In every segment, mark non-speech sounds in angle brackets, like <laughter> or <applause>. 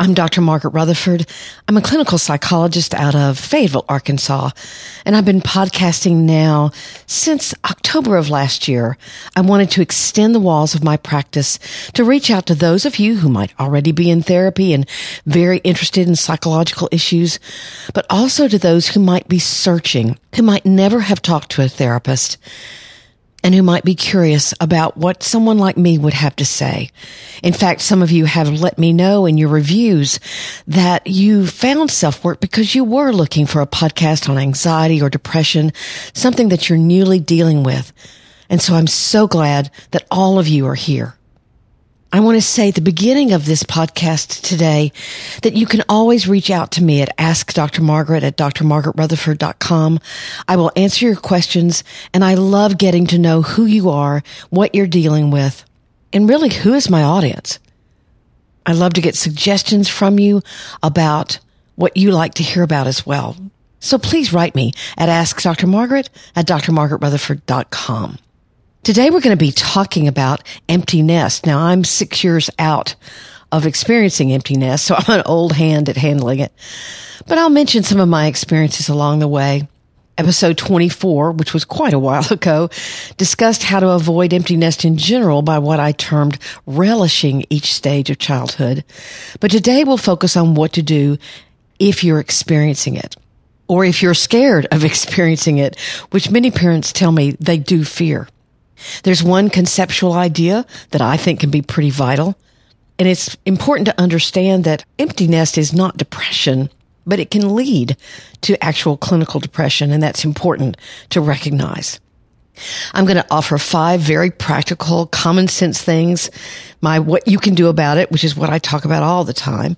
I'm Dr. Margaret Rutherford. I'm a clinical psychologist out of Fayetteville, Arkansas, and I've been podcasting now since October of last year. I wanted to extend the walls of my practice to reach out to those of you who might already be in therapy and very interested in psychological issues, but also to those who might be searching, who might never have talked to a therapist and who might be curious about what someone like me would have to say. In fact, some of you have let me know in your reviews that you found self work because you were looking for a podcast on anxiety or depression, something that you're newly dealing with. And so I'm so glad that all of you are here. I want to say at the beginning of this podcast today that you can always reach out to me at askdrmargaret at drmargaretrutherford.com. I will answer your questions and I love getting to know who you are, what you're dealing with, and really who is my audience. I love to get suggestions from you about what you like to hear about as well. So please write me at askdrmargaret at drmargaretrutherford.com. Today we're going to be talking about empty nest. Now I'm six years out of experiencing empty nest, so <laughs> I'm an old hand at handling it. But I'll mention some of my experiences along the way. Episode 24, which was quite a while <laughs> ago, discussed how to avoid empty nest in general by what I termed relishing each stage of childhood. But today we'll focus on what to do if you're experiencing it or if you're scared of <laughs> experiencing it, which many parents tell me they do fear. There's one conceptual idea that I think can be pretty vital. And it's important to understand that empty nest is not depression, but it can lead to actual clinical depression. And that's important to recognize. I'm going to offer five very practical, common sense things. My, what you can do about it, which is what I talk about all the time.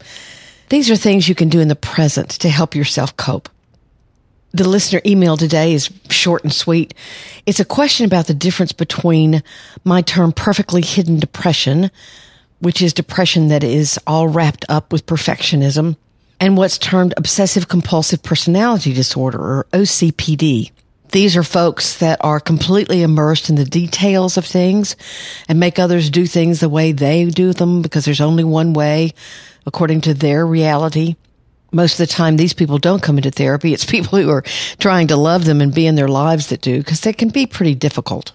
These are things you can do in the present to help yourself cope. The listener email today is short and sweet. It's a question about the difference between my term perfectly hidden depression, which is depression that is all wrapped up with perfectionism, and what's termed obsessive compulsive personality disorder or OCPD. These are folks that are completely immersed in the details of things and make others do things the way they do them because there's only one way according to their reality most of the time these people don't come into therapy. It's <laughs> people who are trying to love them and be in their lives that do, because they can be pretty difficult.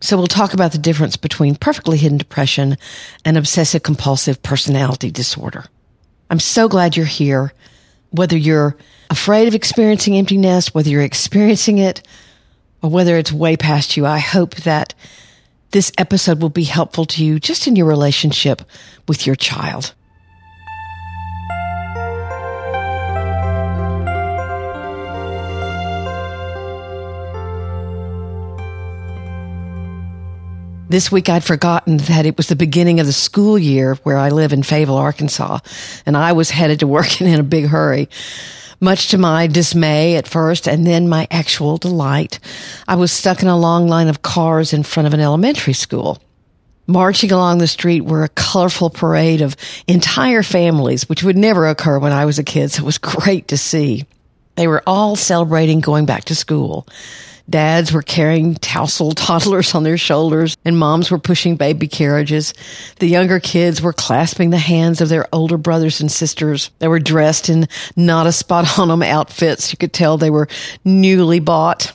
So we'll talk about the difference between perfectly hidden depression and obsessive compulsive personality disorder. I'm so glad you're here. Whether you're afraid of experiencing emptiness, whether you're experiencing it, or whether it's way past you, I hope that this episode will be helpful to you just in your relationship with your child. This week I'd forgotten that it was the beginning of the school year where I live in Fayetteville, Arkansas, and I was headed to work <laughs> in a big hurry. Much to my dismay at first and then my actual delight, I was stuck in a long line of cars in front of an elementary school. Marching along the street were a colorful parade of entire families, which would never occur when I was a kid, so it was <laughs> great to see. They were all celebrating going back to school. Dads were carrying tousled <laughs> toddlers on their shoulders and moms were pushing baby carriages. The younger kids were clasping the hands of their older brothers and sisters. They were dressed in not a spot on them outfits. You could tell they were newly bought.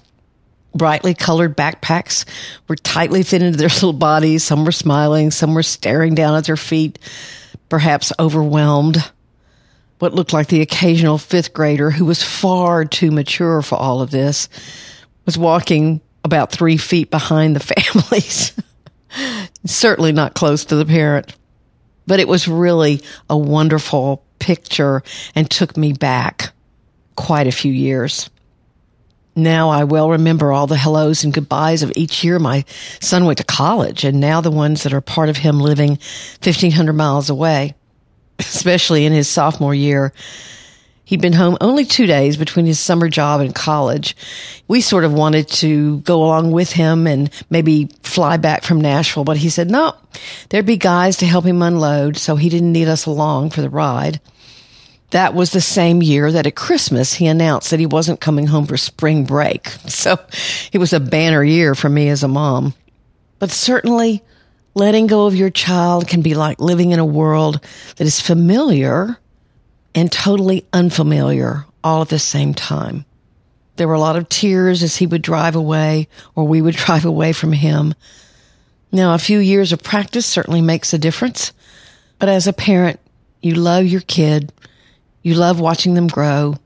Brightly colored backpacks were tightly fitted into their <laughs> little bodies. Some were smiling. Some were staring down at their feet, perhaps overwhelmed what looked like the occasional fifth grader who was far too mature for all of this was walking about three feet behind the <laughs> families. Certainly not close to the parent. But it was really a wonderful picture and took me back quite a few years. Now I well remember all the hellos and goodbyes of each year my son went to college and now the ones that are part of him living 1500 miles away, <laughs> especially in his sophomore year He'd been home only two days between his summer job and college. We sort of wanted to go along with him and maybe fly back from Nashville, but he said no, there'd be guys to help him unload, so he didn't need us along for the ride. That was the same year that at Christmas he announced that he wasn't coming home for spring break. <laughs> So it was a banner year for me as a mom. But certainly letting go of your child can be like living in a world that is familiar and totally unfamiliar all at the same time. There were a lot of tears as he would drive away or we would <laughs> drive away from him. Now, a few years of practice certainly makes a difference, but as a parent, you love your kid. You love watching them grow.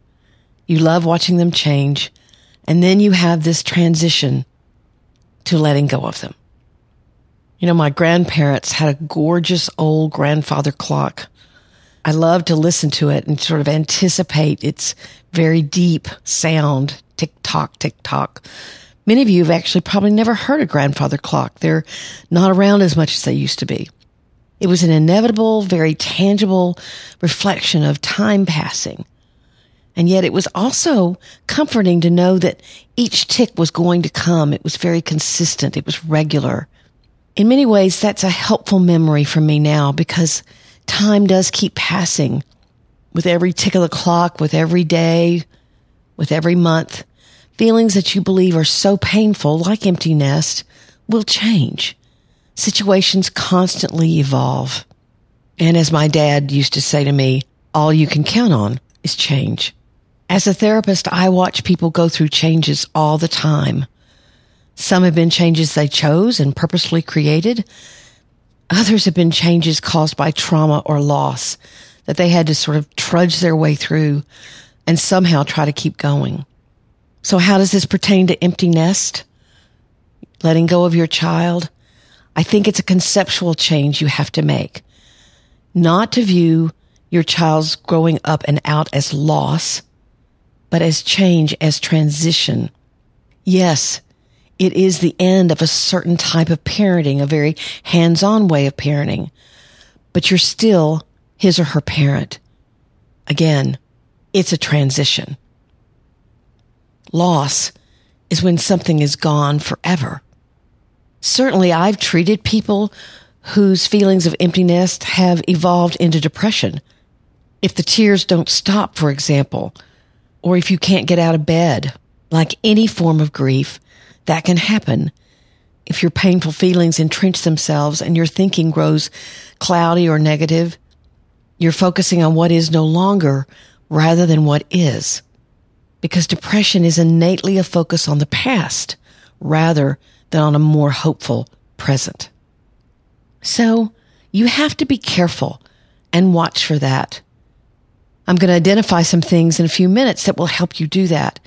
You love watching them change. And then you have this transition to letting go of them. You know, my grandparents had a gorgeous old grandfather clock I love to listen to it and sort of anticipate its very deep sound. Tick tock, tick tock. Many of you have actually probably never heard a grandfather clock. They're not around as much as they used to be. It was an inevitable, very tangible reflection of time passing. And yet it was also comforting to know that each tick was going to come. It was very consistent. It was regular. In many ways, that's a helpful memory for me now because time does keep passing with every tick of the clock, with every day, with every month. Feelings that you believe are so painful, like empty nest, will change. Situations constantly evolve. And as my dad used to say to me, all you can count on is change. As a therapist, I watch people go through changes all the time. Some have been changes they chose and purposely created. Others have been changes caused by trauma or loss that they had to sort of trudge their way through and somehow try to keep going. So how does this pertain to empty nest? Letting go of your child? I think it's a conceptual change you have to make. Not to view your child's growing up and out as loss, but as change, as transition. Yes, it is the end of a certain type of parenting, a very hands-on way of parenting, but you're still his or her parent. Again, it's a transition. Loss is when something is gone forever. Certainly I've treated people whose feelings of emptiness have evolved into depression. If the tears don't stop, for example, or if you can't get out of bed, like any form of grief, that can happen if your painful feelings entrench themselves and your thinking grows cloudy or negative. You're focusing on what is no longer rather than what is. Because depression is innately a focus on the past rather than on a more hopeful present. So you have to be careful and watch for that. I'm going to identify some things in a few minutes that will help you do that.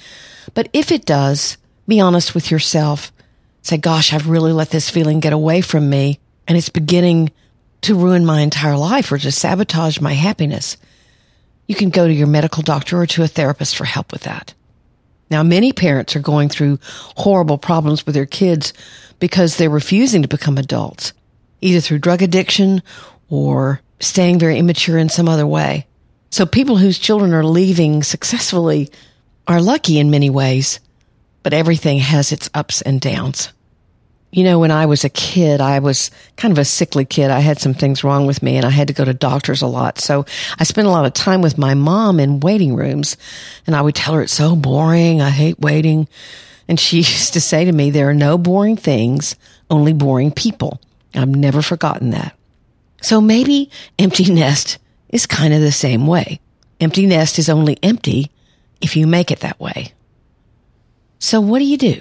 But if it does, be honest with yourself. Say, gosh, I've really let this feeling get away from me and it's beginning to ruin my entire life or to sabotage my happiness. You can go to your medical doctor or to a therapist for help with that. Now, many parents are going through horrible problems with their kids because they're refusing to become adults, either through drug addiction or staying very immature in some other way. So people whose children are leaving successfully are lucky in many ways but everything has its ups and downs. You know, when I was a kid, I was kind of a sickly kid. I had some things wrong with me and I had to go to doctors a lot. So I spent a lot of time with my mom in waiting rooms and I would tell her it's so boring. I hate waiting. And she <laughs> used to say to me, there are no boring things, only boring people. I've never forgotten that. So maybe empty nest is kind of the same way. Empty nest is only empty if you make it that way. So what do you do?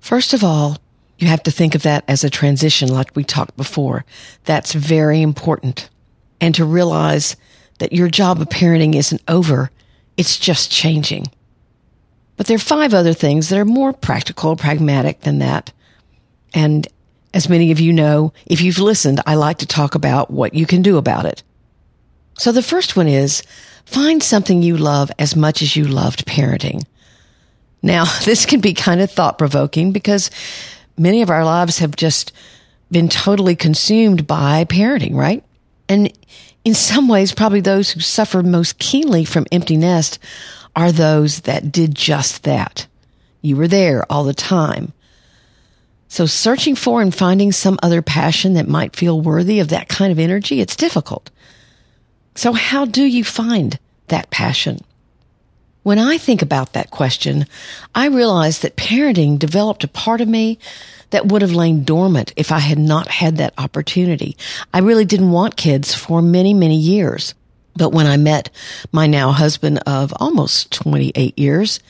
First of all, you have to think of that as a transition like we talked before. That's very important. And to realize that your job of parenting isn't over. It's just changing. But there are five other things that are more practical, pragmatic than that. And as many of you know, if you've listened, I like to talk about what you can do about it. So the first one is find something you love as much as you loved parenting. Now, <laughs> this can be kind of thought provoking because many of our lives have just been totally consumed by parenting, right? And in some ways, probably those who suffer most keenly from empty nest are those that did just that. You were there all the time. So searching for and finding some other passion that might feel worthy of that kind of energy, it's difficult. So how do you find that passion? When I think about that question, I realize that parenting developed a part of me that would have lain dormant if I had not had that opportunity. I really didn't want kids for many, many years. But when I met my now husband of almost 28 years,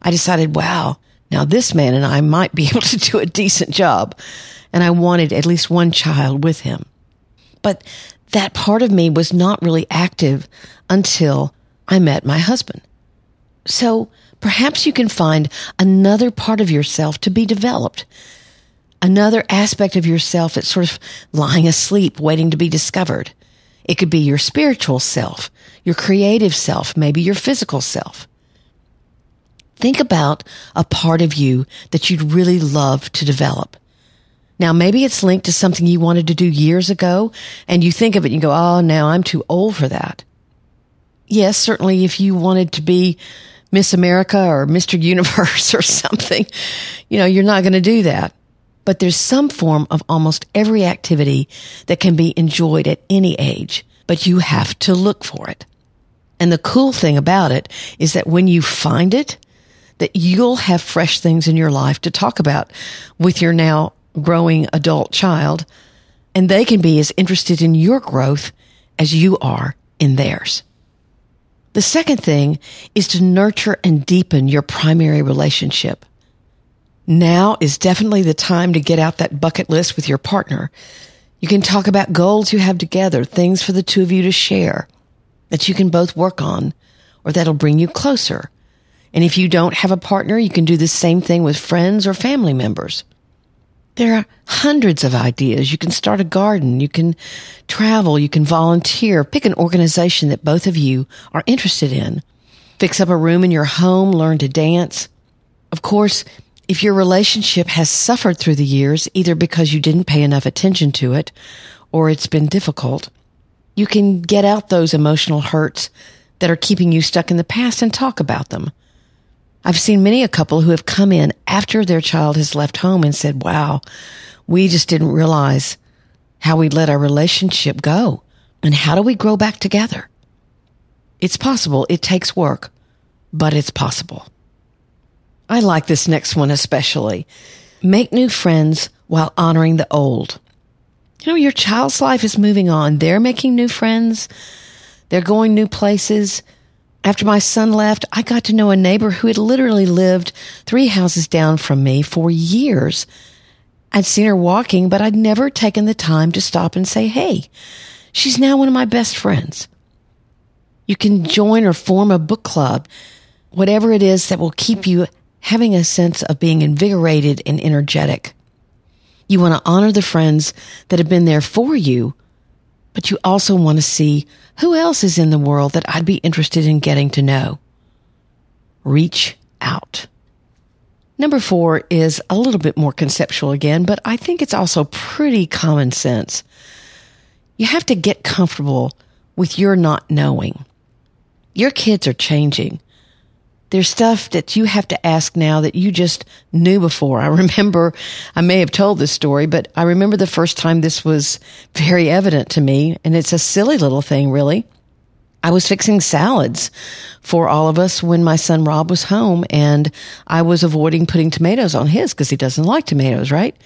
I decided, wow, now this man and I might be <laughs> able to do a decent job. And I wanted at least one child with him. But that part of me was not really active until I met my husband. So perhaps you can find another part of yourself to be developed. Another aspect of yourself that's sort of lying asleep, waiting to be discovered. It could be your spiritual self, your creative self, maybe your physical self. Think about a part of you that you'd really love to develop. Now, maybe it's linked to something you wanted to do years ago and you think of it and you go, Oh, now I'm too old for that. Yes, certainly if you wanted to be Miss America or Mr. Universe or something. You know, you're not going to do that. But there's some form of almost every activity that can be enjoyed at any age, but you have to look for it. And the cool thing about it is that when you find it, that you'll have fresh things in your life to talk about with your now growing adult child, and they can be as interested in your growth as you are in theirs. The second thing is to nurture and deepen your primary relationship. Now is definitely the time to get out that bucket list with your partner. You can talk about goals you have together, things for the two of you to share that you can both work on or that'll bring you closer. And if you don't have a partner, you can do the same thing with friends or family members. There are hundreds of ideas. You can start a garden. You can travel. You can volunteer. Pick an organization that both of you are interested in. Fix up a room in your home. Learn to dance. Of course, if your relationship has suffered through the years, either because you didn't pay enough attention to it or it's been difficult, you can get out those emotional hurts that are keeping you stuck in the past and talk about them. I've seen many a couple who have come in after their child has left home and said, wow, we just didn't realize how we let our relationship go. And how do we grow back together? It's possible. It takes work, but it's possible. I like this next one especially. Make new friends while honoring the old. You know, your child's life is moving on. They're making new friends. They're going new places. After my son left, I got to know a neighbor who had literally lived three houses down from me for years. I'd seen her walking, but I'd never taken the time to stop and say, Hey, she's now one of my best friends. You can join or form a book club, whatever it is that will keep you having a sense of being invigorated and energetic. You want to honor the friends that have been there for you but you also want to see who else is in the world that I'd be interested in getting to know. Reach out. Number four is a little bit more conceptual again, but I think it's also pretty common sense. You have to get comfortable with your not knowing. Your kids are changing there's stuff that you have to ask now that you just knew before. I remember, I may have told this story, but I remember the first time this was very evident to me, and it's a silly little thing, really. I was fixing salads for all of us when my son Rob was home, and I was avoiding putting tomatoes on his because he doesn't like tomatoes, right?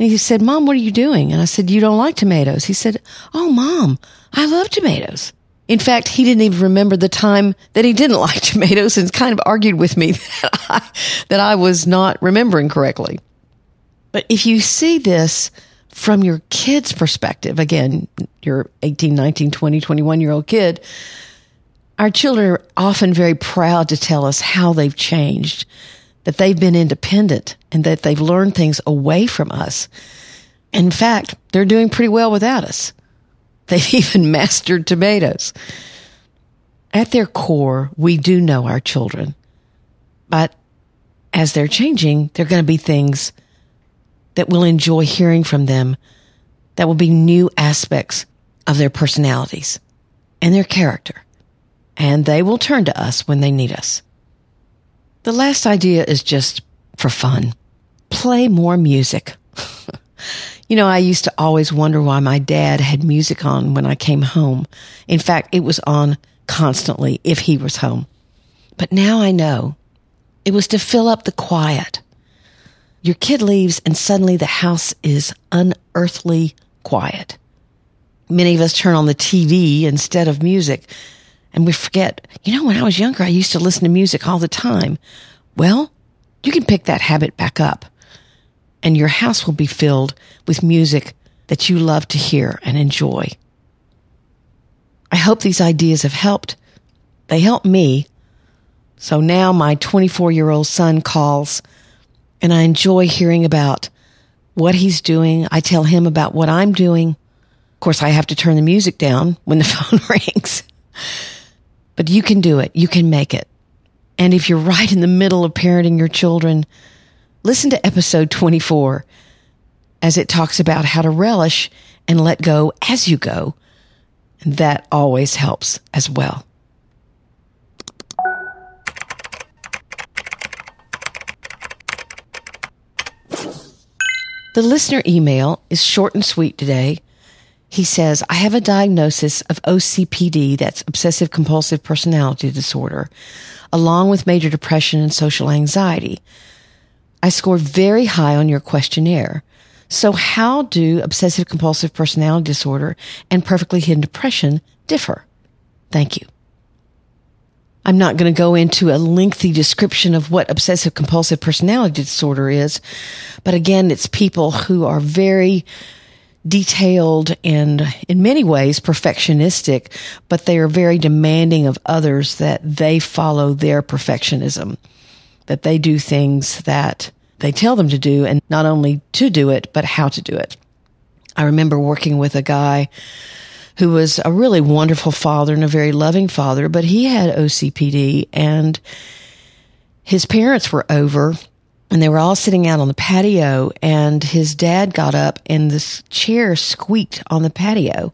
And he said, Mom, what are you doing? And I said, You don't like tomatoes. He said, Oh, Mom, I love tomatoes. In fact, he didn't even remember the time that he didn't <laughs> like tomatoes and kind of argued with me <laughs> that I, that I was not remembering correctly. But if you see this from your kid's perspective, again, your 18, 19, 20, 21 year old kid, our children are often very proud to tell us how they've changed, that they've been independent and that they've learned things away from us. In fact, they're doing pretty well without us. <laughs> They've even mastered tomatoes. At their core, we do know our children. But as they're changing, there are going to be things that we'll enjoy hearing from them that will be new aspects of their personalities and their character, and they will turn to us when they need us. The last idea is just for fun. Play more music. <laughs> you know, I used to always wonder why my dad had music on when I came home. In fact, it was on constantly if he was home. But now I know it was to fill up the quiet. Your kid leaves and suddenly the house is unearthly quiet. Many of us turn on the TV instead of music and we forget, you know, when I was younger, I used to listen to music all the time. Well, you can pick that habit back up and your house will be filled with music that you love to hear and enjoy. I hope these ideas have helped. They help me. So now my 24 year old son calls and I enjoy hearing about what he's doing. I tell him about what I'm doing. Of course, I have to turn the music down when the <laughs> phone rings, but you can do it. You can make it. And if you're right in the middle of parenting your children, listen to episode 24 as it talks about how to relish and let go as you go. And that always helps as well. The listener email is short and sweet today. He says, I have a diagnosis of OCPD, that's obsessive compulsive personality disorder, along with major depression and social anxiety. I scored very high on your questionnaire. So how do obsessive compulsive personality disorder and perfectly hidden depression differ? Thank you. I'm not going to go into a lengthy description of what obsessive compulsive personality disorder is, but again, it's people who are very detailed and in many ways perfectionistic, but they are very demanding of others that they follow their perfectionism, that they do things that they tell them to do and not only to do it, but how to do it. I remember working with a guy who was a really wonderful father and a very loving father, but he had OCPD and his parents were over and they were all sitting out on the patio and his dad got up and this chair squeaked on the patio.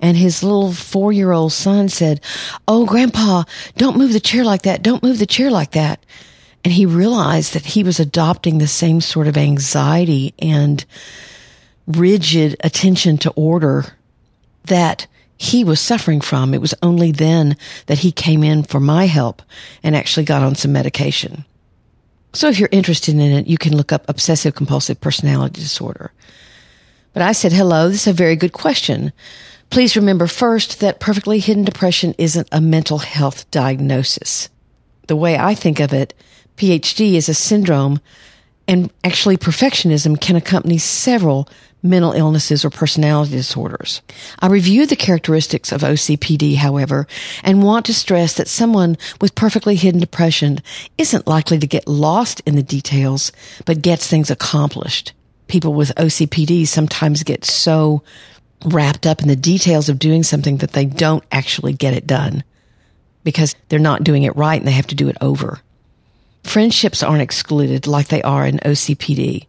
And his little four year old son said, Oh, grandpa, don't move the chair like that. Don't move the chair like that. And he realized that he was adopting the same sort of anxiety and rigid attention to order that he was suffering from. It was only then that he came in for my help and actually got on some medication. So if you're interested in it, you can look up obsessive compulsive personality disorder. But I said, hello, this is a very good question. Please remember first that perfectly hidden depression isn't a mental health diagnosis. The way I think of it, PHD is a syndrome and actually perfectionism can accompany several mental illnesses or personality disorders. I review the characteristics of OCPD, however, and want to stress that someone with perfectly hidden depression isn't likely to get lost in the details, but gets things accomplished. People with OCPD sometimes get so wrapped up in the details of doing something that they don't actually get it done because they're not doing it right and they have to do it over. Friendships aren't excluded like they are in OCPD.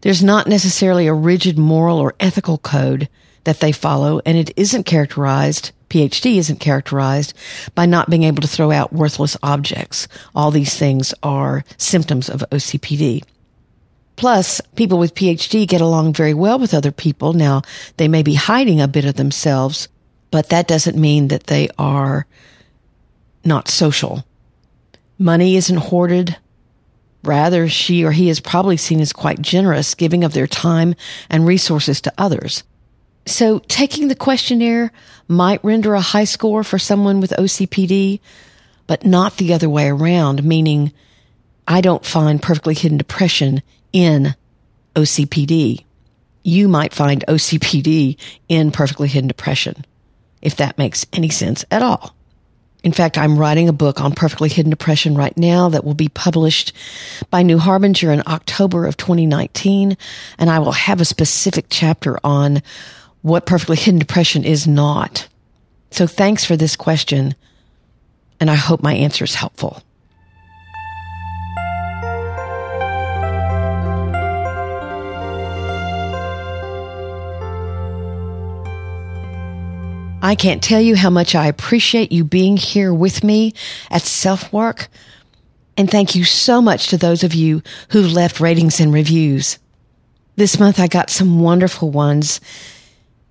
There's not necessarily a rigid moral or ethical code that they follow, and it isn't characterized, PHD isn't characterized by not being able to throw out worthless objects. All these things are symptoms of OCPD. Plus, people with PHD get along very well with other people. Now, they may be hiding a bit of themselves, but that doesn't mean that they are not social. Money isn't hoarded. Rather, she or he is probably seen as quite generous, giving of their time and resources to others. So taking the questionnaire might render a high score for someone with OCPD, but not the other way around, meaning I don't find perfectly hidden depression in OCPD. You might find OCPD in perfectly hidden depression, if that makes any sense at all. In fact, I'm writing a book on perfectly hidden depression right now that will be published by New Harbinger in October of 2019. And I will have a specific chapter on what perfectly hidden depression is not. So thanks for this question. And I hope my answer is helpful. I can't tell you how much I appreciate you being here with me at Self Work. And thank you so much to those of you who left ratings and reviews. This month I got some wonderful ones.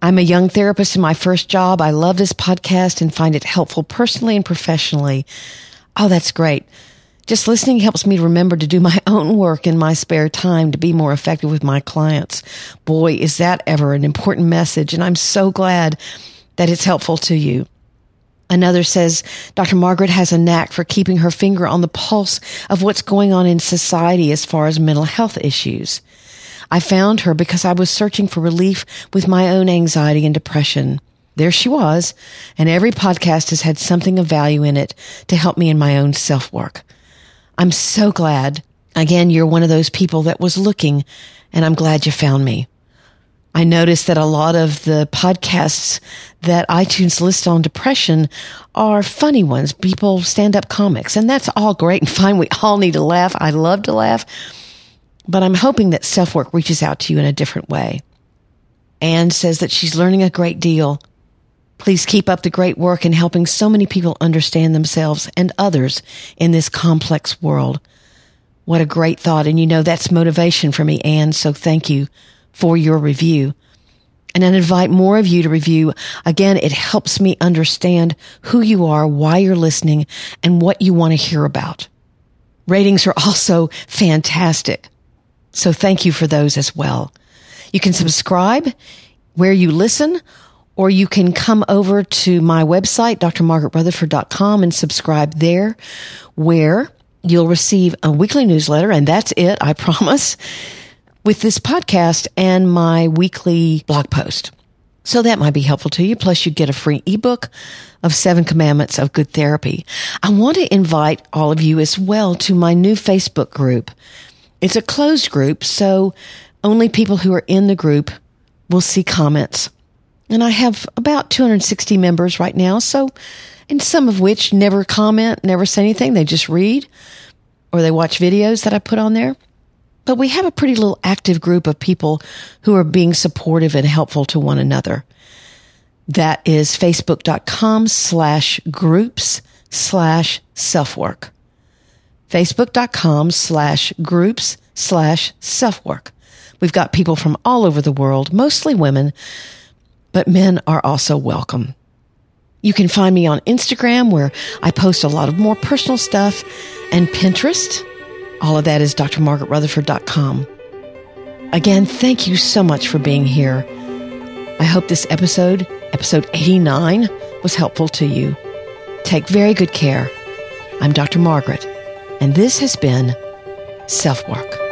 I'm a young therapist in my first job. I love this podcast and find it helpful personally and professionally. Oh, that's great. Just listening helps me remember to do my <laughs> own work in my spare time to be more effective with my clients. Boy, is that ever an important message. And I'm so glad that it's helpful to you. Another says Dr. Margaret has a knack for keeping her finger on the pulse of what's going on in society as far as mental health issues. I found her because I was searching for relief with my own anxiety and depression. There she was, and every podcast has had something of value in it to help me in my own self work. I'm so glad. Again, you're one of those people that was looking, and I'm glad you found me. I noticed that a lot of the podcasts that iTunes lists on depression are funny ones, people stand up comics, and that's all great and <laughs> fine. We all need to laugh. I love to laugh, but I'm hoping that self work reaches out to you in a different way. Anne says that she's learning a great deal. Please keep up the great work in helping so many people understand themselves and others in this complex world. What a great thought. And you know, that's motivation for me, Anne. So thank you for your review. And I invite more of you to review. Again, it helps me understand who you are, why you're listening, and what you want to hear about. Ratings are also fantastic. So thank you for those as well. You can subscribe where you listen, or you can come over to my website, drmargaretrutherford.com and subscribe there where you'll receive a weekly newsletter. And that's it. I <laughs> promise with this podcast and my weekly blog post. So that might be helpful to you. Plus you'd get a free ebook of seven commandments of good therapy. I want to invite all of you as well to my new Facebook group. It's a closed group, so only people who are in the group will see comments. And I have about 260 members right now. So, and some of which never comment, never say anything. They just read or they watch videos that I put on there. But we have a pretty little active group of people who are being supportive and helpful to one another. That is facebook.com slash groups slash self-work. Facebook.com slash groups slash self-work. We've got people from all over the world, mostly women, but men are also welcome. You can find me on Instagram where I post a lot of more personal stuff and Pinterest all of that is drmargaretrutherford.com. Again, thank you so much for being here. I hope this episode, episode 89, was helpful to you. Take very good care. I'm Dr. Margaret, and this has been Self Work.